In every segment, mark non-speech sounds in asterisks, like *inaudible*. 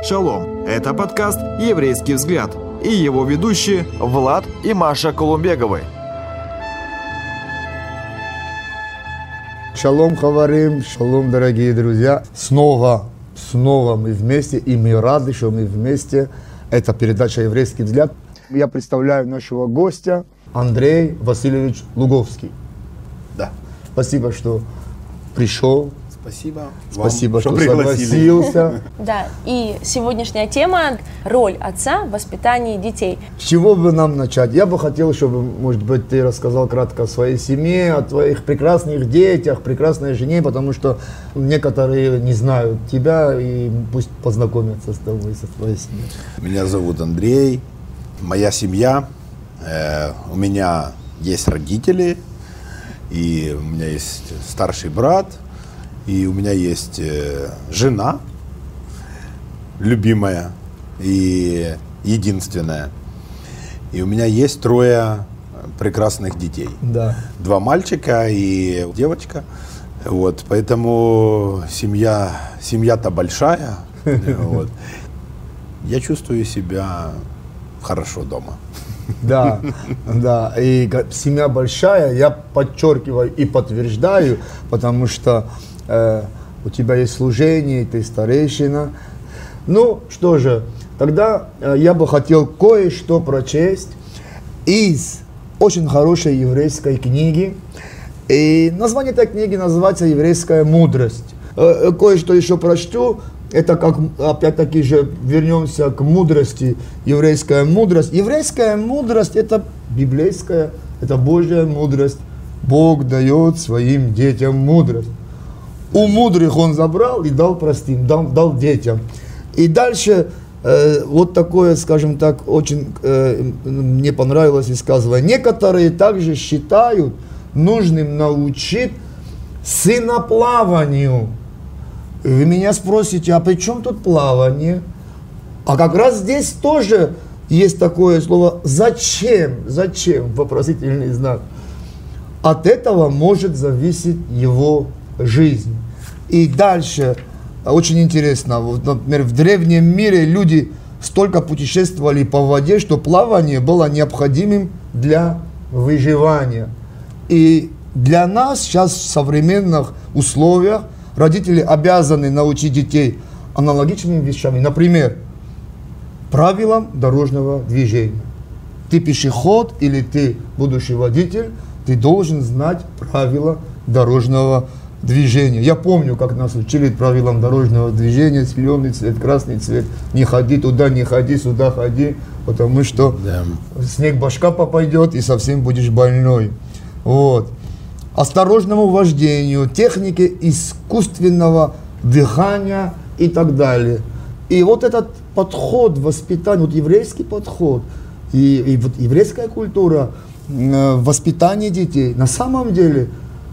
Шалом! Это подкаст «Еврейский взгляд» и его ведущие Влад и Маша Колумбеговы. Шалом, Хаварим, шалом, дорогие друзья. Снова, снова мы вместе, и мы рады, что мы вместе. Это передача «Еврейский взгляд». Я представляю нашего гостя Андрей Васильевич Луговский. Да. Спасибо, что пришел. Спасибо. Спасибо, вам, что, пригласили. согласился. *laughs* Да, и сегодняшняя тема – роль отца в воспитании детей. С чего бы нам начать? Я бы хотел, чтобы, может быть, ты рассказал кратко о своей семье, о твоих прекрасных детях, прекрасной жене, потому что некоторые не знают тебя, и пусть познакомятся с тобой, со твоей семьей. Меня зовут Андрей. Моя семья. Э, у меня есть родители, и у меня есть старший брат, и у меня есть э, жена, любимая и единственная. И у меня есть трое прекрасных детей. Да. Два мальчика и девочка. Вот, поэтому семья, семья-то большая. *laughs* Вот. Я чувствую себя хорошо дома. Да, *laughs* да. И семья большая, я подчеркиваю и подтверждаю, потому что э, у тебя есть служение, ты старейшина. Ну, что же, тогда э, я бы хотел кое-что прочесть из очень хорошей еврейской книги. И название этой книги называется «Еврейская мудрость». Э, Кое-что еще прочту. Это как, опять-таки же, вернемся к мудрости, еврейская мудрость. Еврейская мудрость – это библейская, это Божья мудрость. Бог дает своим детям мудрость. У мудрых он забрал и дал простым, дал, дал детям. И дальше э, вот такое, скажем так, очень э, мне понравилось высказывание. Некоторые также считают нужным научить сыноплаванию. И Вы меня спросите, а при чем тут плавание? А как раз здесь тоже есть такое слово «зачем?», «зачем?», вопросительный знак. От этого может зависеть его жизнь. И дальше, а, очень интересно, вот, например, в древнем мире люди столько путешествовали по воде, что плавание было необходимым для выживания. И для нас сейчас в современных условиях родители обязаны научить детей аналогичными вещами. Например, правилам дорожного движения. Ты пешеход или ты будущий водитель, ты должен знать правила дорожного движения. Я помню, как нас учили правилам дорожного движения, зеленый цвет, красный цвет, не ходи туда, не ходи, сюда ходи, потому что Да. снег башка попадет и совсем будешь больной. Вот. Осторожному вождению, технике искусственного дыхания и так далее. И вот этот подход воспитания, вот еврейский подход, и, и вот еврейская культура э, воспитания детей на самом деле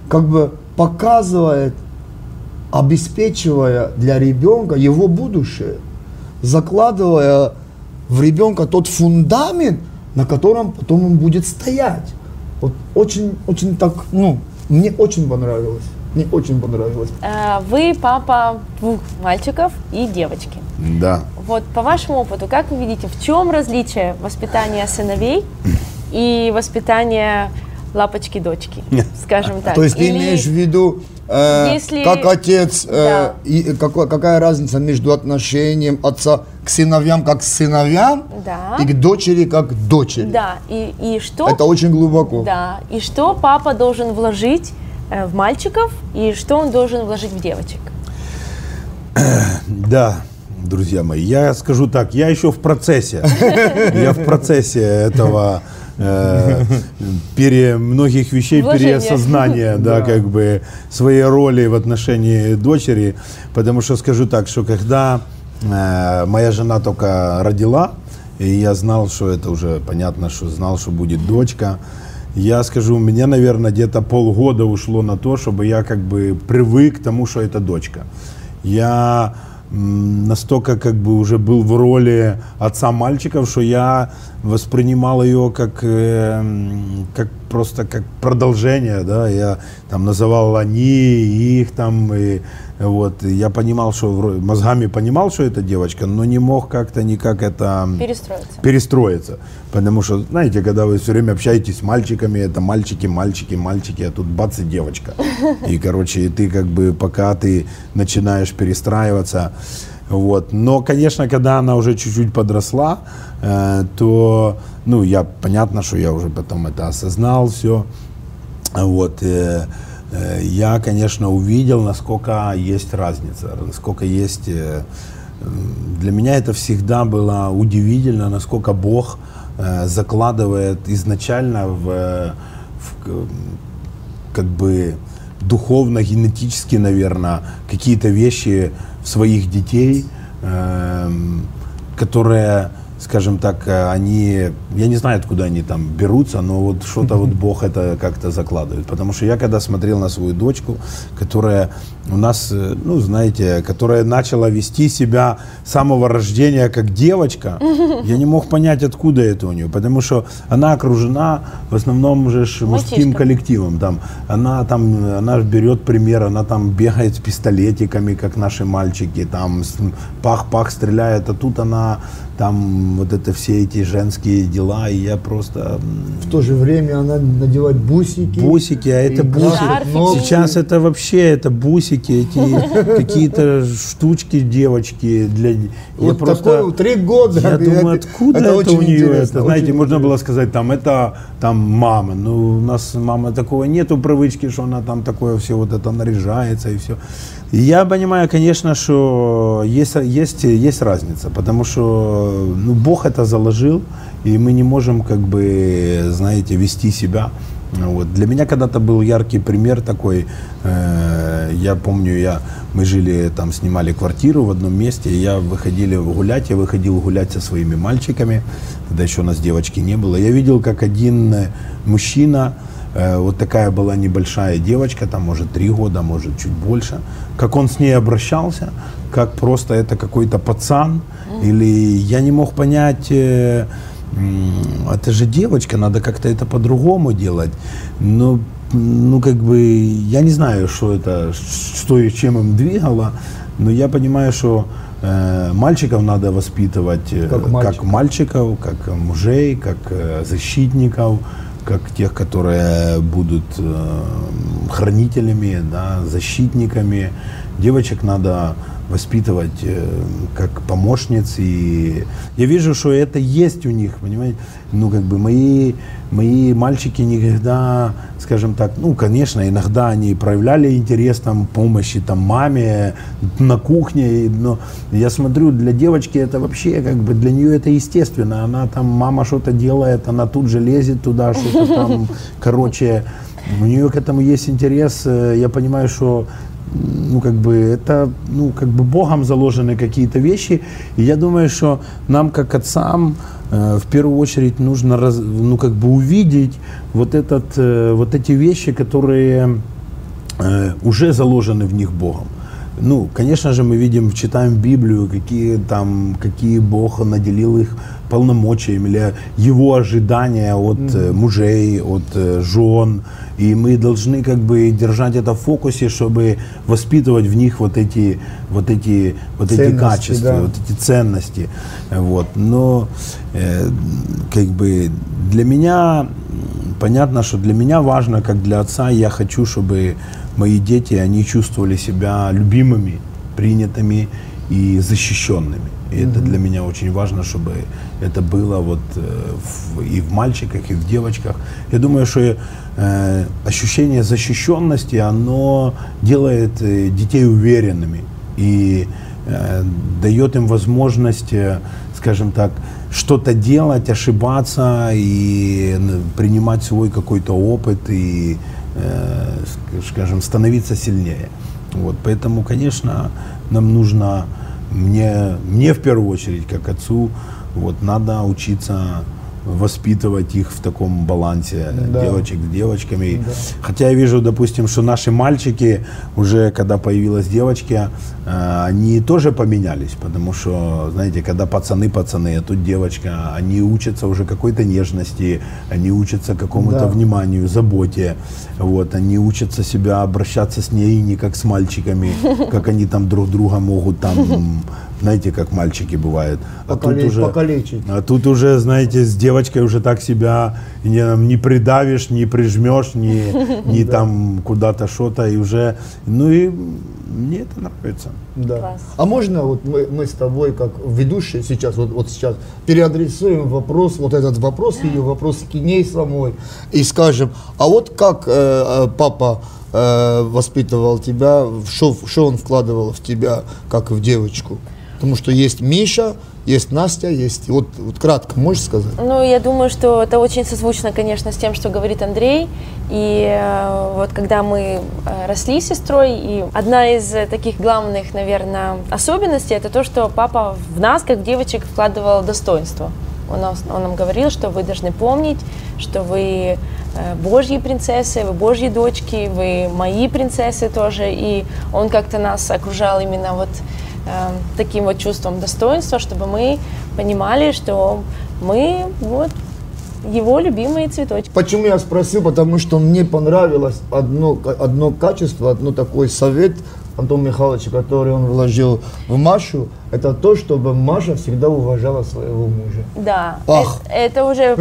как бы показывает, обеспечивая для ребенка его будущее, закладывая в ребенка тот фундамент, на котором потом он будет стоять. Вот очень, очень так, ну, мне очень понравилось. Мне очень понравилось. Э, Вы папа двух мальчиков и девочки. Да. Вот по вашему опыту, как вы видите, в чем различие воспитания сыновей и воспитания лапочки-дочки, скажем так? То есть ты имеешь в виду, э, Если- как отец, э, Да. и какой- какая разница между отношением отца к сыновьям как сыновьям Да. и к дочери как дочери? Да, и, и что... Это очень глубоко. Да, и что папа должен вложить э, в мальчиков, и что он должен вложить в девочек? Да, друзья мои, я скажу так, я еще в процессе. *laughs* Я в процессе этого э, пере, многих вещей Вложения. переосознания, *laughs* да, как бы своей роли в отношении дочери. Потому что скажу так, что когда э, моя жена только родила, и я знал, что это уже понятно, что знал, что будет дочка. Я скажу, у меня, наверное, где-то полгода ушло на то, чтобы я как бы привык к тому, что это дочка. Я настолько как бы уже был в роли отца мальчиков, что я воспринимал ее как, э, как просто как продолжение, да, я там называл они, их там, и вот, и я понимал, что, мозгами понимал, что это девочка, но не мог как-то никак это Перестроиться. перестроиться. Потому что, знаете, когда вы все время общаетесь с мальчиками, это мальчики, мальчики, мальчики, а тут бац и девочка. *laughs* И, короче, и ты как бы, пока ты начинаешь перестраиваться, вот. Но, конечно, когда она уже чуть-чуть подросла, э, то, ну, я, понятно, что я уже потом это осознал все. Вот, э, э, я, конечно, увидел, насколько есть разница, насколько есть... э, Для меня это всегда было удивительно, насколько Бог э, закладывает изначально в, э, в, как бы духовно, генетически, наверное, какие-то вещи в своих детей, эм, которые, скажем так, э, они, я не знаю, откуда они там берутся, но вот что-то вот Бог это как-то закладывает. Потому что я когда смотрел на свою дочку, которая у нас, э, ну, знаете, которая начала вести себя с самого рождения как девочка, я не мог понять, откуда это у нее, потому что она окружена в основном же мужским Мальчишками. коллективом. Там, она там, она берет пример, она там бегает с пистолетиками, как наши мальчики, там пах-пах стреляет, а тут она там вот это все эти женские дела, и я просто В то же время она надевает бусики. бусики, а это бусики. ногти. Сейчас это вообще это бусики, эти *laughs* какие-то штучки девочки для. Я Вот просто такое, три года. я *laughs* думаю, откуда это, очень у нее это? Знаете, можно было сказать, там это там мама. Ну, у нас мама такого нету привычки, что она там такое все вот это наряжается и все. Я понимаю, конечно, что есть, есть, есть разница, потому что ну, Бог это заложил, и мы не можем, как бы, знаете, вести себя. Вот. Для меня когда-то был яркий пример такой. э, я помню, я, мы жили там, снимали квартиру в одном месте, и я выходили гулять, я выходил гулять со своими мальчиками, тогда еще у нас девочки не было. Я видел, как один мужчина, вот такая была небольшая девочка, там, может, три года, может, чуть больше, как он с ней обращался, как просто это какой-то пацан, или я не мог понять, э, это же девочка, надо как-то это по-другому делать. Но, ну, как бы, я не знаю, что это, что и чем им двигало, но я понимаю, что э, мальчиков надо воспитывать э, Как мальчиков. как мальчиков, как мужей, как э, защитников, как тех, которые будут э, хранителями, да, защитниками. Девочек надо воспитывать э, как помощниц. И я вижу, что это есть у них, понимаете? Ну, как бы мои, мои мальчики никогда, скажем так, ну, конечно, иногда они проявляли интерес там помощи там маме на кухне, но я смотрю, для девочки это вообще, как бы, для нее это естественно. Она там, мама что-то делает, она тут же лезет туда, что-то там, *laughs* короче, у нее к этому есть интерес. Э, Я понимаю, что ну, как бы, это, ну, как бы Богом заложены какие-то вещи. И я думаю, что нам, как отцам, э, в первую очередь нужно, раз- ну, как бы увидеть вот, этот, э, вот эти вещи, которые э, уже заложены в них Богом. Ну, конечно же, мы видим, читаем Библию, какие там, какие Бог наделил их полномочиями, или его ожидания от э, мужей, от э, жен. И мы должны как бы держать это в фокусе, чтобы воспитывать в них вот эти, вот эти, вот эти Ценности, качества, да. вот эти ценности. Вот. Но э, как бы для меня понятно, что для меня важно, как для отца, я хочу, чтобы мои дети, они чувствовали себя любимыми, принятыми и защищенными. И это для меня очень важно, чтобы это было вот э, в- и в мальчиках, и в девочках. Я думаю, что э, ощущение защищенности, оно делает э, детей уверенными и э, дает им возможность, э, скажем так, что-то делать, ошибаться и принимать свой какой-то опыт и, э, ск- скажем, становиться сильнее. Вот, поэтому, конечно, нам нужно, мне, мне в первую очередь, как отцу, вот, надо учиться воспитывать их в таком балансе Да. девочек с девочками. Хотя я вижу, допустим, что наши мальчики уже, когда появилась девочка, э, они тоже поменялись, потому что, знаете, когда пацаны пацаны, а тут девочка, они учатся уже какой-то нежности, они учатся какому-то Да. вниманию, заботе, вот, они учатся себя обращаться с ней не как с мальчиками, *laughs* как они там друг друга могут там, знаете, как мальчики бывают. А тут уже, покалечить. а тут уже, знаете, с девочкой уже так себя не, не придавишь, не прижмешь, не, *laughs* не там куда-то что-то, и уже, ну и мне это нравится. Да. Класс. А можно вот мы, мы с тобой, как ведущие сейчас, вот, вот сейчас, переадресуем вопрос, вот этот вопрос, ее вопрос к ней самой, и скажем, а вот как э, э, папа э, воспитывал тебя, что, что он вкладывал в тебя, как в девочку? Потому что есть Миша, есть Настя, есть, вот, вот кратко, можешь сказать? Ну, я думаю, что это очень созвучно, конечно, с тем, что говорит Андрей. И э, вот когда мы э, росли с сестрой, и одна из э, таких главных, наверное, особенностей, это то, что папа в нас, как девочек, вкладывал достоинство. Он, он нам говорил, что вы должны помнить, что вы э, Божьи принцессы, вы Божьи дочки, вы мои принцессы тоже. И он как-то нас окружал именно вот таким вот чувством достоинства, чтобы мы понимали, что мы вот его любимые цветочки. Почему я спросил? Потому что мне понравилось одно, одно качество, одно такой совет Антона Михайловича, который он вложил в Машу, это то, чтобы Маша всегда уважала своего мужа. Да, Ах. Это, это уже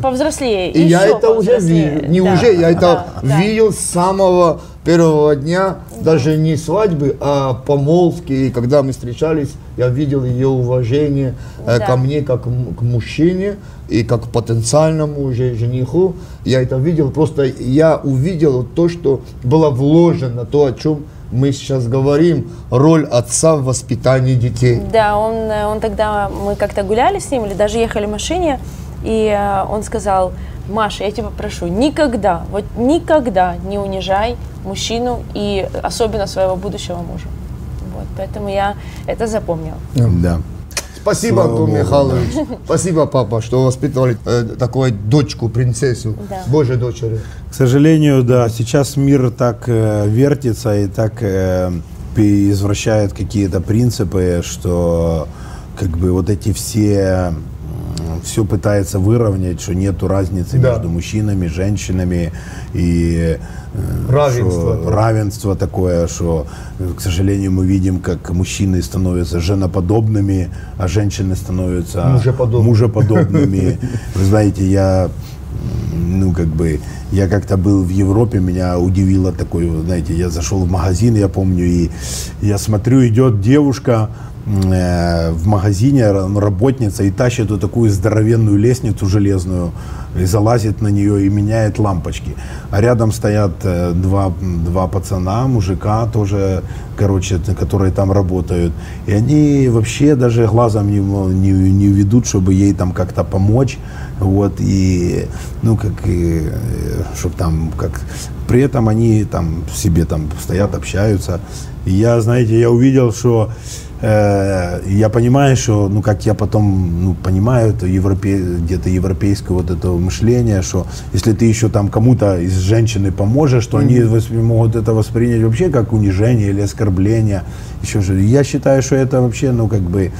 повзрослее. И я это уже вижу. Не Да, уже, я это да. видел с самого первого дня, даже не свадьбы, а помолвки. И когда мы встречались, я видел ее уважение э, Да. ко мне как к мужчине и как к потенциальному уже жениху. Я это видел, просто я увидел то, что было вложено, то, о чем мы сейчас говорим, роль отца в воспитании детей. Да, он, э, он тогда, мы как-то гуляли с ним, или даже ехали в машине, и э, он сказал, Маша, я тебя прошу, никогда, вот никогда не унижай мужчину и особенно своего будущего мужа. Вот, поэтому я это запомнила. Да. Спасибо, Слава Антон Богу, Михайлович. Спасибо, папа, что воспитывали э, такую дочку, принцессу, Да. Божьей дочери. К сожалению, да, сейчас мир так э, вертится и так э, извращает какие-то принципы, что как бы вот эти все все пытается выровнять, что нету разницы Да. между мужчинами, женщинами и э, Равенство. что равенство такое, что, к сожалению, мы видим, как мужчины становятся женоподобными, а женщины становятся Мужеподобными. мужеподобными. *laughs* Вы знаете, я ну, как бы, я как-то был в Европе, меня удивило такое, знаете, я зашел в магазин, я помню, и я смотрю, идет девушка в магазине, ра- работница, и тащит вот такую здоровенную лестницу железную, и залазит на нее и меняет лампочки. А рядом стоят э, два, два пацана, мужика тоже, короче, которые там работают. И они вообще даже глазом не, не, не ведут, чтобы ей там как-то помочь. Вот, и, ну, как, чтобы там, как, при этом они там себе там стоят, общаются. И я, знаете, я увидел, что э, я понимаю, что, ну, как я потом, ну, понимаю, это европе, где-то европейское вот это мышление, что если ты еще там кому-то из женщины поможешь, то они воспри- могут это воспринять вообще как унижение или оскорбление. Еще же, я считаю, что это вообще, ну, как бы,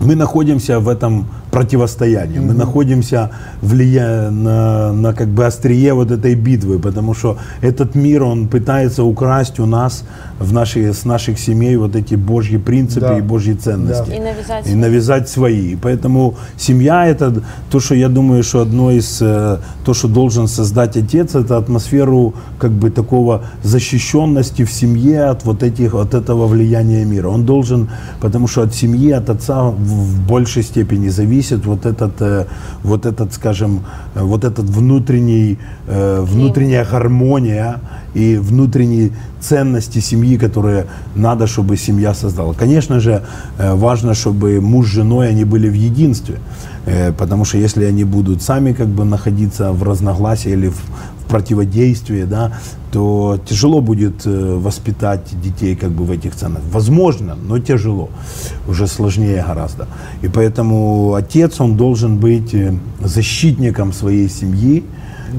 мы находимся в этом противостоянии, мы находимся влияя на, на как бы острие вот этой битвы, потому что этот мир, он пытается украсть у нас, в наши, с наших семей вот эти божьи принципы Да. и божьи ценности. И навязать И навязать свои. И Поэтому семья это то, что я думаю, что одно из э, то, что должен создать отец, это атмосферу как бы такого защищенности в семье от вот этих от этого влияния мира. Он должен, потому что от семьи, от отца в большей степени зависит вот этот, э, вот этот, скажем, э, вот этот внутренний, э, внутренняя гармония и внутренние ценности семьи, которые надо, чтобы семья создала. Конечно же, важно, чтобы муж с женой, они были в единстве. Потому что если они будут сами как бы находиться в разногласии или в, в противодействии, да, то тяжело будет э, воспитать детей как бы в этих ценностях. Возможно, но тяжело, уже сложнее гораздо. И поэтому отец, он должен быть э, защитником своей семьи,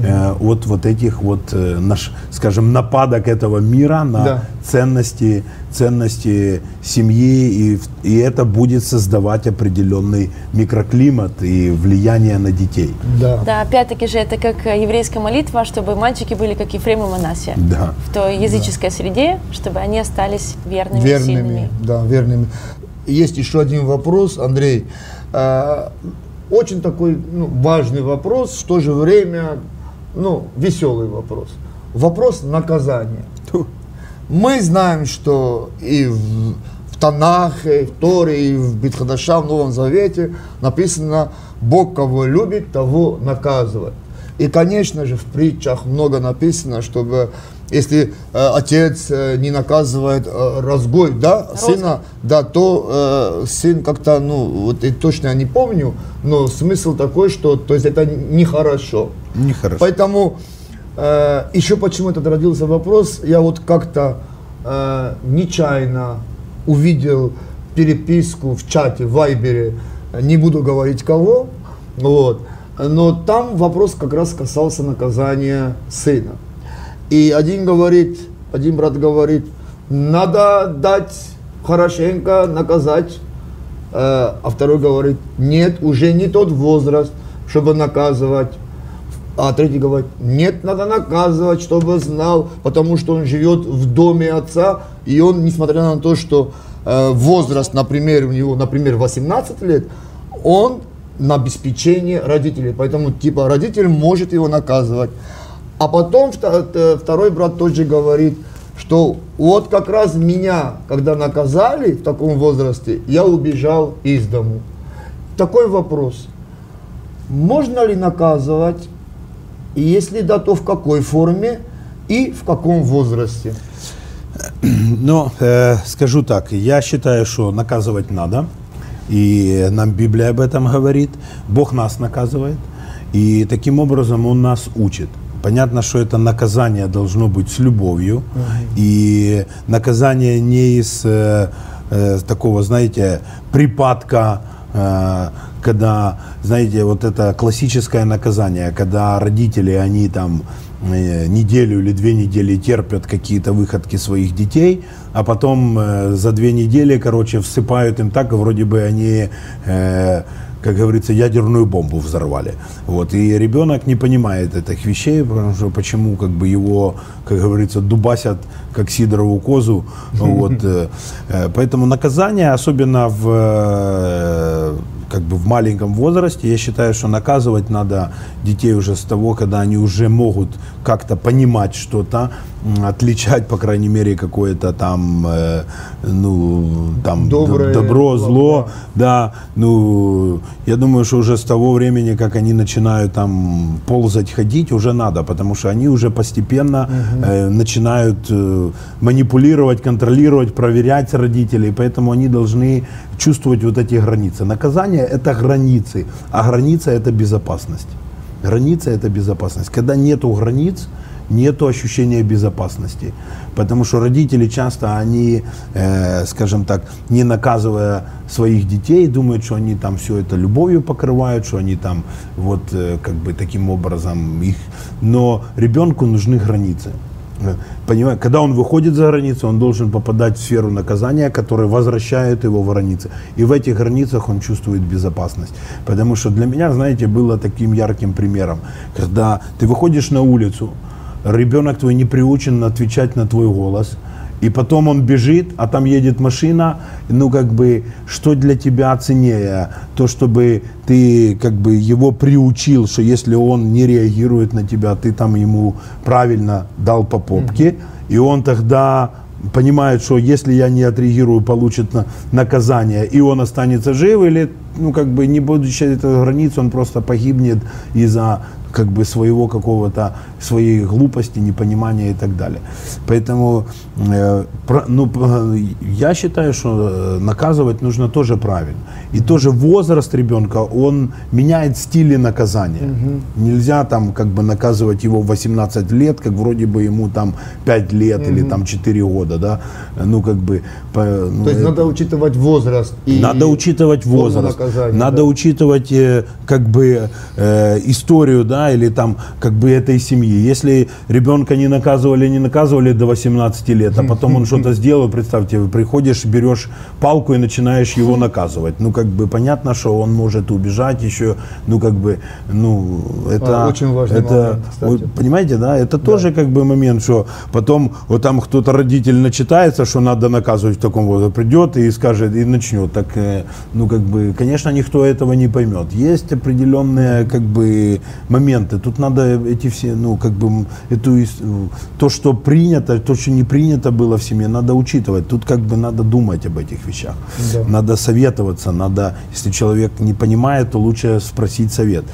э, от вот этих вот, э, наш, скажем, нападок этого мира на Да. ценности, ценности семьи, и, в- и это будет создавать определенный микроклимат и влияние на детей. Да. Да, опять-таки же это как еврейская молитва, чтобы мальчики были как Ефрем и Манасия. Да. В той языческой среде, чтобы они остались верными, верными, сильными. да, верными. Есть еще один вопрос, Андрей. А, Очень такой ну, важный вопрос, в то же время ну, веселый вопрос. Вопрос наказания. Мы знаем, что и в, в Танахе, и в Торе, и в Битхадаша, в Новом Завете написано «Бог, кого любит, того наказывает». И, конечно же, в притчах много написано, чтобы если э, отец э, не наказывает э, разгой, да, сына, да, то э, сын как-то, ну, вот и точно я не помню, но смысл такой, что, то есть это нехорошо. Нехорошо. Поэтому э, еще почему этот родился вопрос, я вот как-то э, нечаянно увидел переписку в чате, в Вайбере, не буду говорить кого, вот, но там вопрос как раз касался наказания сына. И один говорит, один брат говорит, надо дать хорошенько наказать, Э, а второй говорит, нет, уже не тот возраст, чтобы наказывать. А третий говорит, нет, надо наказывать, чтобы знал, потому что он живет в доме отца, и он, несмотря на то, что э, возраст, например, у него, например, 18 лет, он на обеспечение родителей, поэтому типа родитель может его наказывать. А потом э, второй брат тоже говорит, что вот как раз меня, когда наказали в таком возрасте, я убежал из дому. Такой вопрос. Можно ли наказывать? Если да, то в какой форме и в каком возрасте? *clears throat* Но э, скажу так, я считаю, что наказывать надо, и нам Библия об этом говорит. Бог нас наказывает, и таким образом Он нас учит. Понятно, что это наказание должно быть с любовью, и наказание не из э, э, такого, знаете, припадка, э, когда, знаете, вот это классическое наказание, когда родители, они там э, неделю или две недели терпят какие-то выходки своих детей, а потом э, за две недели, короче, всыпают им так, вроде бы они, э, как говорится, ядерную бомбу взорвали. Вот. И ребенок не понимает этих вещей, потому что почему как бы его, как говорится, дубасят как сидорову козу. *laughs* Вот. э, э, Поэтому наказание, особенно в э, как бы в маленьком возрасте, я считаю, что наказывать надо детей уже с того, когда они уже могут как-то понимать что-то, отличать, по крайней мере, какое-то там, э, ну, там Доброе, добро, зло, зло, да, ну, я думаю, что уже с того времени, как они начинают там ползать, ходить, уже надо, потому что они уже постепенно э, начинают э, манипулировать, контролировать, проверять родителей, поэтому они должны чувствовать вот эти границы. Наказание – это границы, а граница – это безопасность. Граница – это безопасность. Когда нету границ, нету ощущения безопасности. Потому что родители часто, они, э, скажем так, не наказывая своих детей, думают, что они там все это любовью покрывают, что они там вот э, как бы таким образом их... Но ребенку нужны границы. Понимаю, когда он выходит за границу, он должен попадать в сферу наказания, которая возвращает его в границы. И в этих границах он чувствует безопасность. Потому что для меня, знаете, было таким ярким примером, когда ты выходишь на улицу, ребенок твой не приучен отвечать на твой голос, и потом он бежит, а там едет машина, ну как бы, что для тебя ценнее? То, чтобы ты как бы его приучил, что если он не реагирует на тебя, ты там ему правильно дал по попке, и он тогда понимает, что если я не отреагирую, получит на- наказание, и он останется жив, или, ну, как бы, не будучи этой границы, он просто погибнет из-за как бы своего какого-то, своей глупости, непонимания и так далее. Поэтому, э, ну, я считаю, что э, наказывать нужно тоже правильно. И тоже возраст ребенка, он меняет стили наказания. Угу. Нельзя там как бы наказывать его в 18 лет, как вроде бы ему там 5 лет угу. или там 4 года, да. Ну, как бы... По, ну, То есть это, надо учитывать возраст. И надо учитывать возраст. Надо да. учитывать э, как бы э, историю, да, или там как бы этой семьи. Если ребенка не наказывали, не наказывали до 18 лет, а потом он что-то сделал, представьте, вы приходишь, берешь палку и начинаешь его наказывать. Ну, как бы понятно, что он может убежать еще, ну, как бы, ну, это... А, очень важный это, момент, кстати. Понимаете, да, это да. тоже как бы момент, что потом вот там кто-то родитель начитается, что надо наказывать в таком возрасте, придет и скажет, и начнет. Так, э, ну, как бы, конечно, никто этого не поймет. Есть определенные, как бы, моменты. Тут надо эти все, ну, как бы, эту, то, что принято, то, что не принято было в семье, надо учитывать. Тут, как бы, надо думать об этих вещах. Да. Надо советоваться, надо, если человек не понимает, то лучше спросить совет.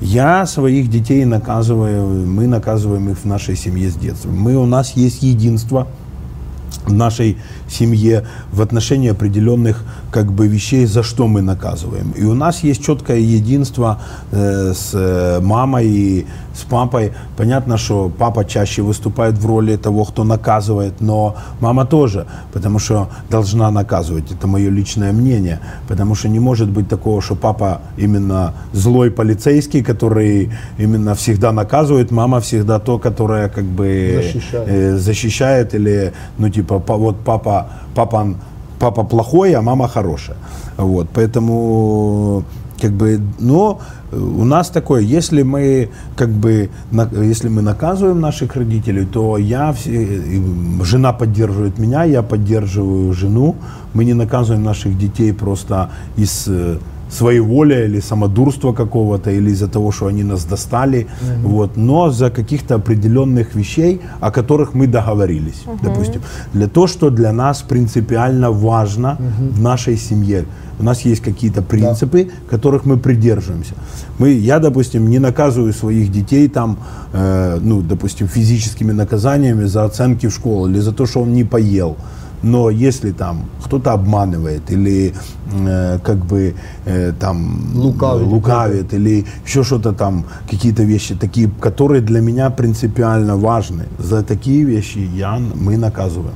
Я своих детей наказываю, мы наказываем их в нашей семье с детства. Мы, у нас есть единство в нашей семье в отношении определенных как бы вещей, за что мы наказываем. И у нас есть четкое единство э, с э, мамой и с папой. Понятно, что папа чаще выступает в роли того, кто наказывает, но мама тоже, потому что должна наказывать. Это мое личное мнение. Потому что не может быть такого, что папа именно злой полицейский, который именно всегда наказывает, мама всегда то, которая как бы защищает, э, защищает или, ну типа, вот папа, папа, папа плохой, а мама хорошая. Вот, поэтому как бы, но у нас такое, если мы как бы, если мы наказываем наших родителей, то я, жена поддерживает меня, я поддерживаю жену, мы не наказываем наших детей просто из своей воли или самодурства какого-то, или из-за того, что они нас достали, угу. вот, но за каких-то определенных вещей, о которых мы договорились, угу. допустим. Для того, что для нас принципиально важно угу. в нашей семье. У нас есть какие-то принципы, да. которых мы придерживаемся. Мы, я, допустим, не наказываю своих детей там, э, ну, допустим, физическими наказаниями за оценки в школу или за то, что он не поел. Но если там кто-то обманывает или э, как бы э, там лукавит, лукавит или еще что-то там, какие-то вещи такие, которые для меня принципиально важны, за такие вещи я, мы наказываем.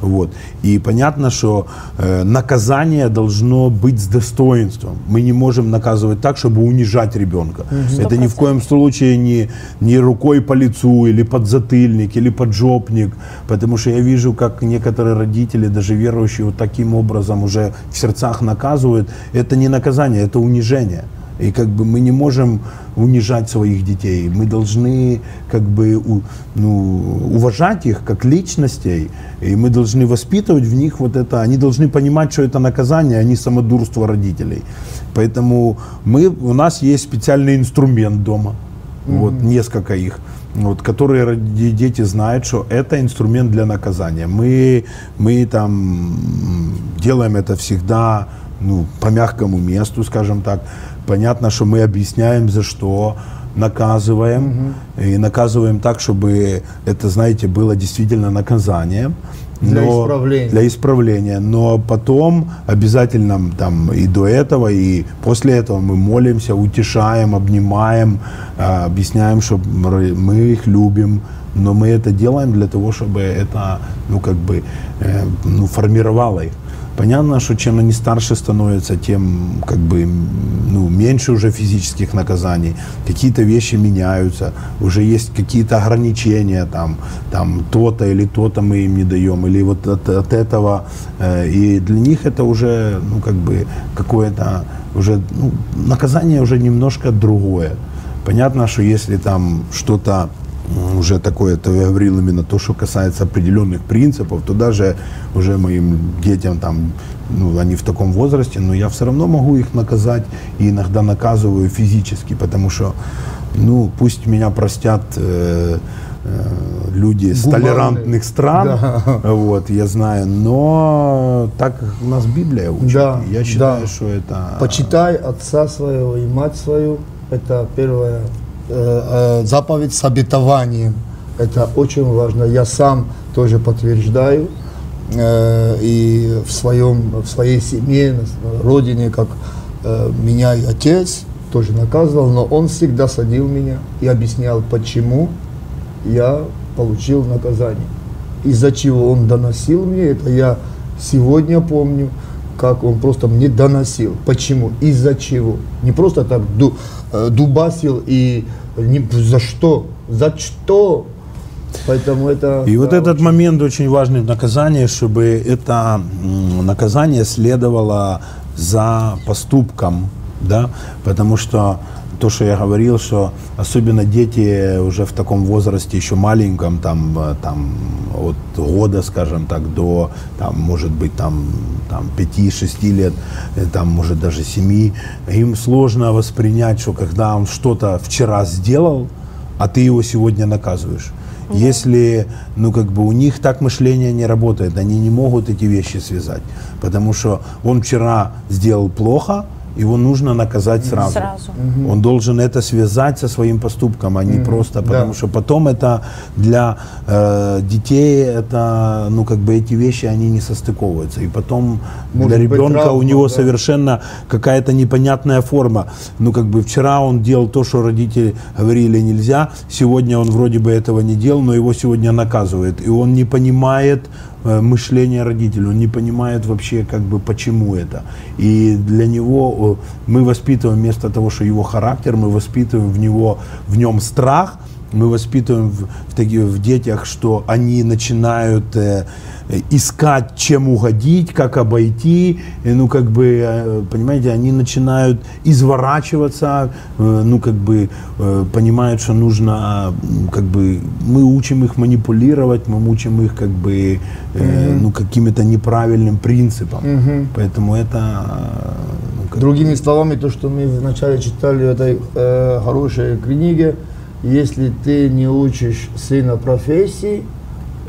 Вот. И понятно, что э, наказание должно быть с достоинством. Мы не можем наказывать так, чтобы унижать ребенка. 100%. Это ни в коем случае не, не рукой по лицу, или под затыльник, или под жопник. Потому что я вижу, как некоторые родители, даже верующие, вот таким образом уже в сердцах наказывают. Это не наказание, это унижение. И как бы мы не можем унижать своих детей. Мы должны как бы ну, уважать их как личностей. И мы должны воспитывать в них вот это. Они должны понимать, что это наказание, а не самодурство родителей. Поэтому мы, у нас есть специальный инструмент дома. Mm-hmm. Вот несколько их вот, которые дети знают, что это инструмент для наказания. Мы, мы там делаем это всегда ну, по мягкому месту, скажем так. Понятно, что мы объясняем, за что наказываем. Угу. И наказываем так, чтобы это, знаете, было действительно наказанием. Для но, исправления. Для исправления. Но потом обязательно там и до этого, и после этого мы молимся, утешаем, обнимаем, э, объясняем, что мы их любим. Но мы это делаем для того, чтобы это, ну, как бы, э, ну, формировало их. Понятно, что чем они старше становятся, тем как бы ну, меньше уже физических наказаний, какие-то вещи меняются, уже есть какие-то ограничения, там, там то-то или то-то мы им не даем, или вот от, от этого, э, и для них это уже, ну, как бы какое-то уже, ну, наказание уже немножко другое. Понятно, что если там что-то уже такое, то я говорил именно то, что касается определенных принципов, то даже уже моим детям там, ну, они в таком возрасте, но я все равно могу их наказать и иногда наказываю физически, потому что, ну, пусть меня простят э, э, люди с толерантных стран, да. вот, я знаю, но так нас Библия учит. Да, я считаю, да. что это... Почитай отца своего и мать свою, это первое заповедь с обетованием. Это очень важно. Я сам тоже подтверждаю. Э, и в, своем, в своей семье, на родине, как э, меня и отец тоже наказывал, но он всегда садил меня и объяснял, почему я получил наказание. Из-за чего он доносил мне, это я сегодня помню, как он просто мне доносил. Почему? Из-за чего? Не просто так ду, э, дубасил и не, за что? За что? Поэтому это... И да, вот этот очень- момент очень важный в наказании, чтобы это наказание следовало за поступком, да, потому что то, что я говорил, что особенно дети уже в таком возрасте, еще маленьком, там, э, там от года, скажем так, до, там, может быть, там, там 5-6 лет, э, там, может, даже 7, им сложно воспринять, что когда он что-то вчера сделал, а ты его сегодня наказываешь. Если, ну, как бы у них так мышление не работает, они не могут эти вещи связать. Потому что он вчера сделал плохо, его нужно наказать сразу. Сразу. Он должен это связать со своим поступком, а не просто, Да. потому что потом это для э, детей, это, ну, как бы эти вещи, они не состыковываются. И потом Может для ребенка у травма, него да. совершенно какая-то непонятная форма. Ну, как бы вчера он делал то, что родители говорили нельзя, сегодня он вроде бы этого не делал, но его сегодня наказывают. И он не понимает мышления родителей, он не понимает вообще, как бы, почему это. И для него э, мы воспитываем вместо того, что его характер, мы воспитываем в него, в нем страх, мы воспитываем в, в, таки- в детях, что они начинают э, искать, чем угодить, как обойти, и, ну, как бы, э, понимаете, они начинают изворачиваться, э, ну, как бы, э, понимают, что нужно, как бы, мы учим их манипулировать, мы учим их, как бы, э, ну, какими-то неправильным принципам. Поэтому это, ну, Другими словами, то, что мы вначале читали в этой э, хорошей книге, если ты не учишь сына профессии,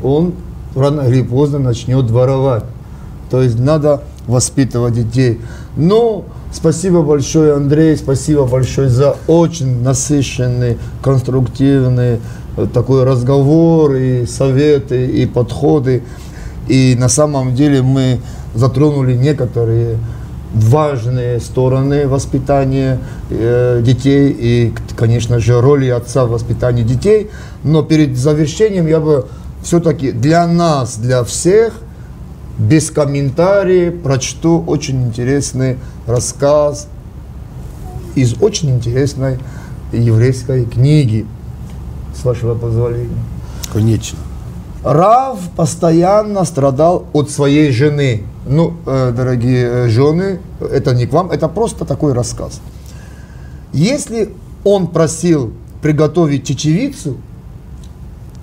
он рано или поздно начнет воровать. То есть надо воспитывать детей. Ну, спасибо большое, Андрей, спасибо большое за очень насыщенный, конструктивный э, такой разговор и советы, и подходы. И на самом деле мы затронули некоторые важные стороны воспитания э, детей и, конечно же, роли отца в воспитании детей. Но перед завершением я бы все-таки для нас, для всех, без комментариев прочту очень интересный рассказ из очень интересной еврейской книги, с вашего позволения. конечно. Рав постоянно страдал от своей жены. Ну, э, дорогие э, жены, это не к вам, это просто такой рассказ. Если он просил приготовить чечевицу,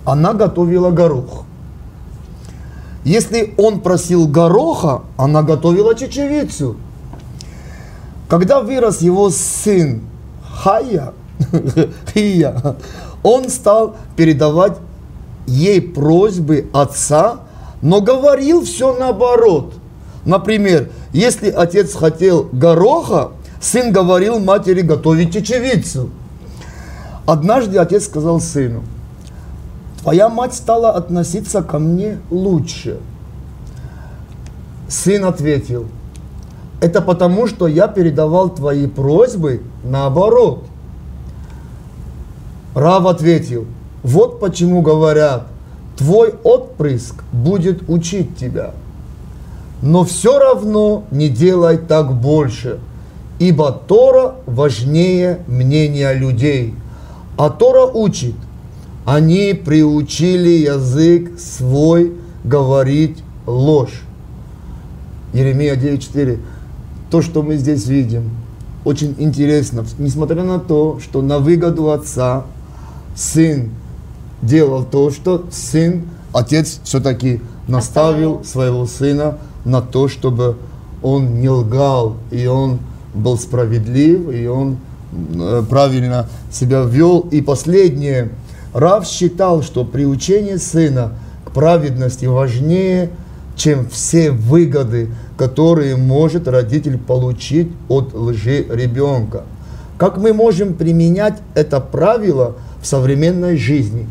она готовила горох. Если он просил гороха, она готовила чечевицу. Когда вырос его сын Хая, *laughs* Хия, он стал передавать ей просьбы отца, но говорил все наоборот. Например, если отец хотел гороха, сын говорил матери готовить чечевицу. Однажды отец сказал сыну, твоя мать стала относиться ко мне лучше. Сын ответил, это потому, что я передавал твои просьбы наоборот. Рав ответил, вот почему говорят, твой отпрыск будет учить тебя. Но все равно не делай так больше, ибо Тора важнее мнения людей. А Тора учит, они приучили язык свой говорить ложь. Еремия 9.4. То, что мы здесь видим, очень интересно. Несмотря на то, что на выгоду отца сын делал то, что сын, отец все-таки наставил своего сына на то, чтобы он не лгал, и он был справедлив, и он э, правильно себя вел. И последнее. Рав считал, что приучение сына к праведности важнее, чем все выгоды, которые может родитель получить от лжи ребенка. Как мы можем применять это правило в современной жизни?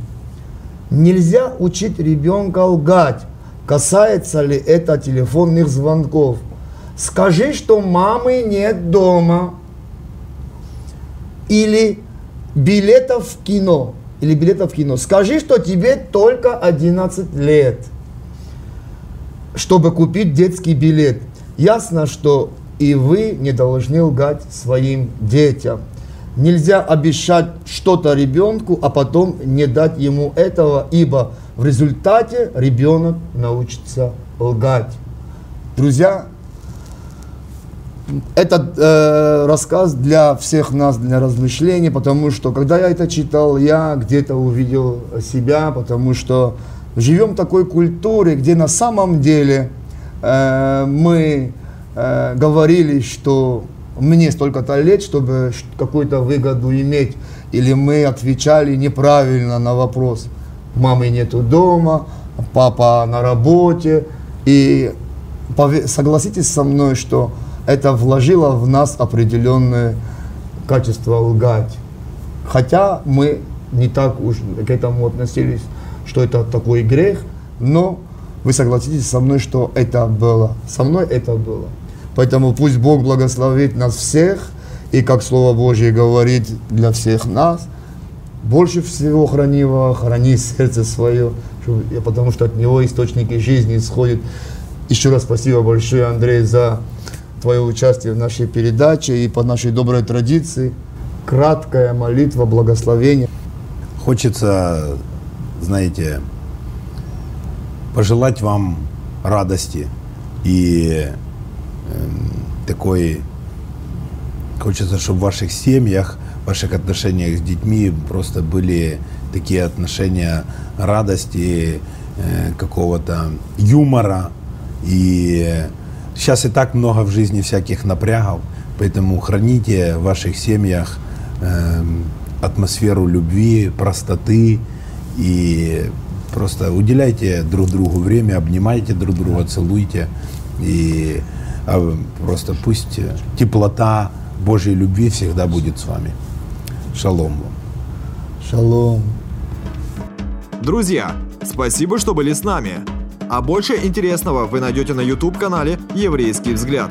Нельзя учить ребенка лгать. Касается ли это телефонных звонков? Скажи, что мамы нет дома. Или билетов в кино. Или билетов в кино. Скажи, что тебе только 11 лет, чтобы купить детский билет. Ясно, что и вы не должны лгать своим детям. Нельзя обещать что-то ребенку, а потом не дать ему этого, ибо в результате ребенок научится лгать. Друзья, этот э, рассказ для всех нас, для размышлений, потому что когда я это читал, я где-то увидел себя, потому что живем в такой культуре, где на самом деле э, мы э, говорили, что мне столько-то лет, чтобы какую-то выгоду иметь, или мы отвечали неправильно на вопрос. Мамы нету дома, папа на работе, и согласитесь со мной, что это вложило в нас определенное качество лгать. Хотя мы не так уж к этому относились, что это такой грех, но вы согласитесь со мной, что это было. Со мной это было. Поэтому пусть Бог благословит нас всех, и как Слово Божье говорит для всех нас, больше всего храни его, храни *laughs* сердце свое, потому что от него источники жизни исходят. Еще раз спасибо большое, Андрей, за твое участие в нашей передаче и по нашей доброй традиции. Краткая молитва, благословение. Хочется, знаете, пожелать вам радости и э, такой хочется, чтобы в ваших семьях, ваших отношениях с детьми просто были такие отношения радости, э, какого-то юмора. И Сейчас и так много в жизни всяких напрягов, поэтому храните в ваших семьях э, атмосферу любви, простоты и просто уделяйте друг другу время, обнимайте друг друга, целуйте. И а, просто пусть теплота Божьей любви всегда будет с вами. Шалом вам. Шалом. Друзья, спасибо, что были с нами. А больше интересного вы найдете на YouTube-канале «Еврейский взгляд».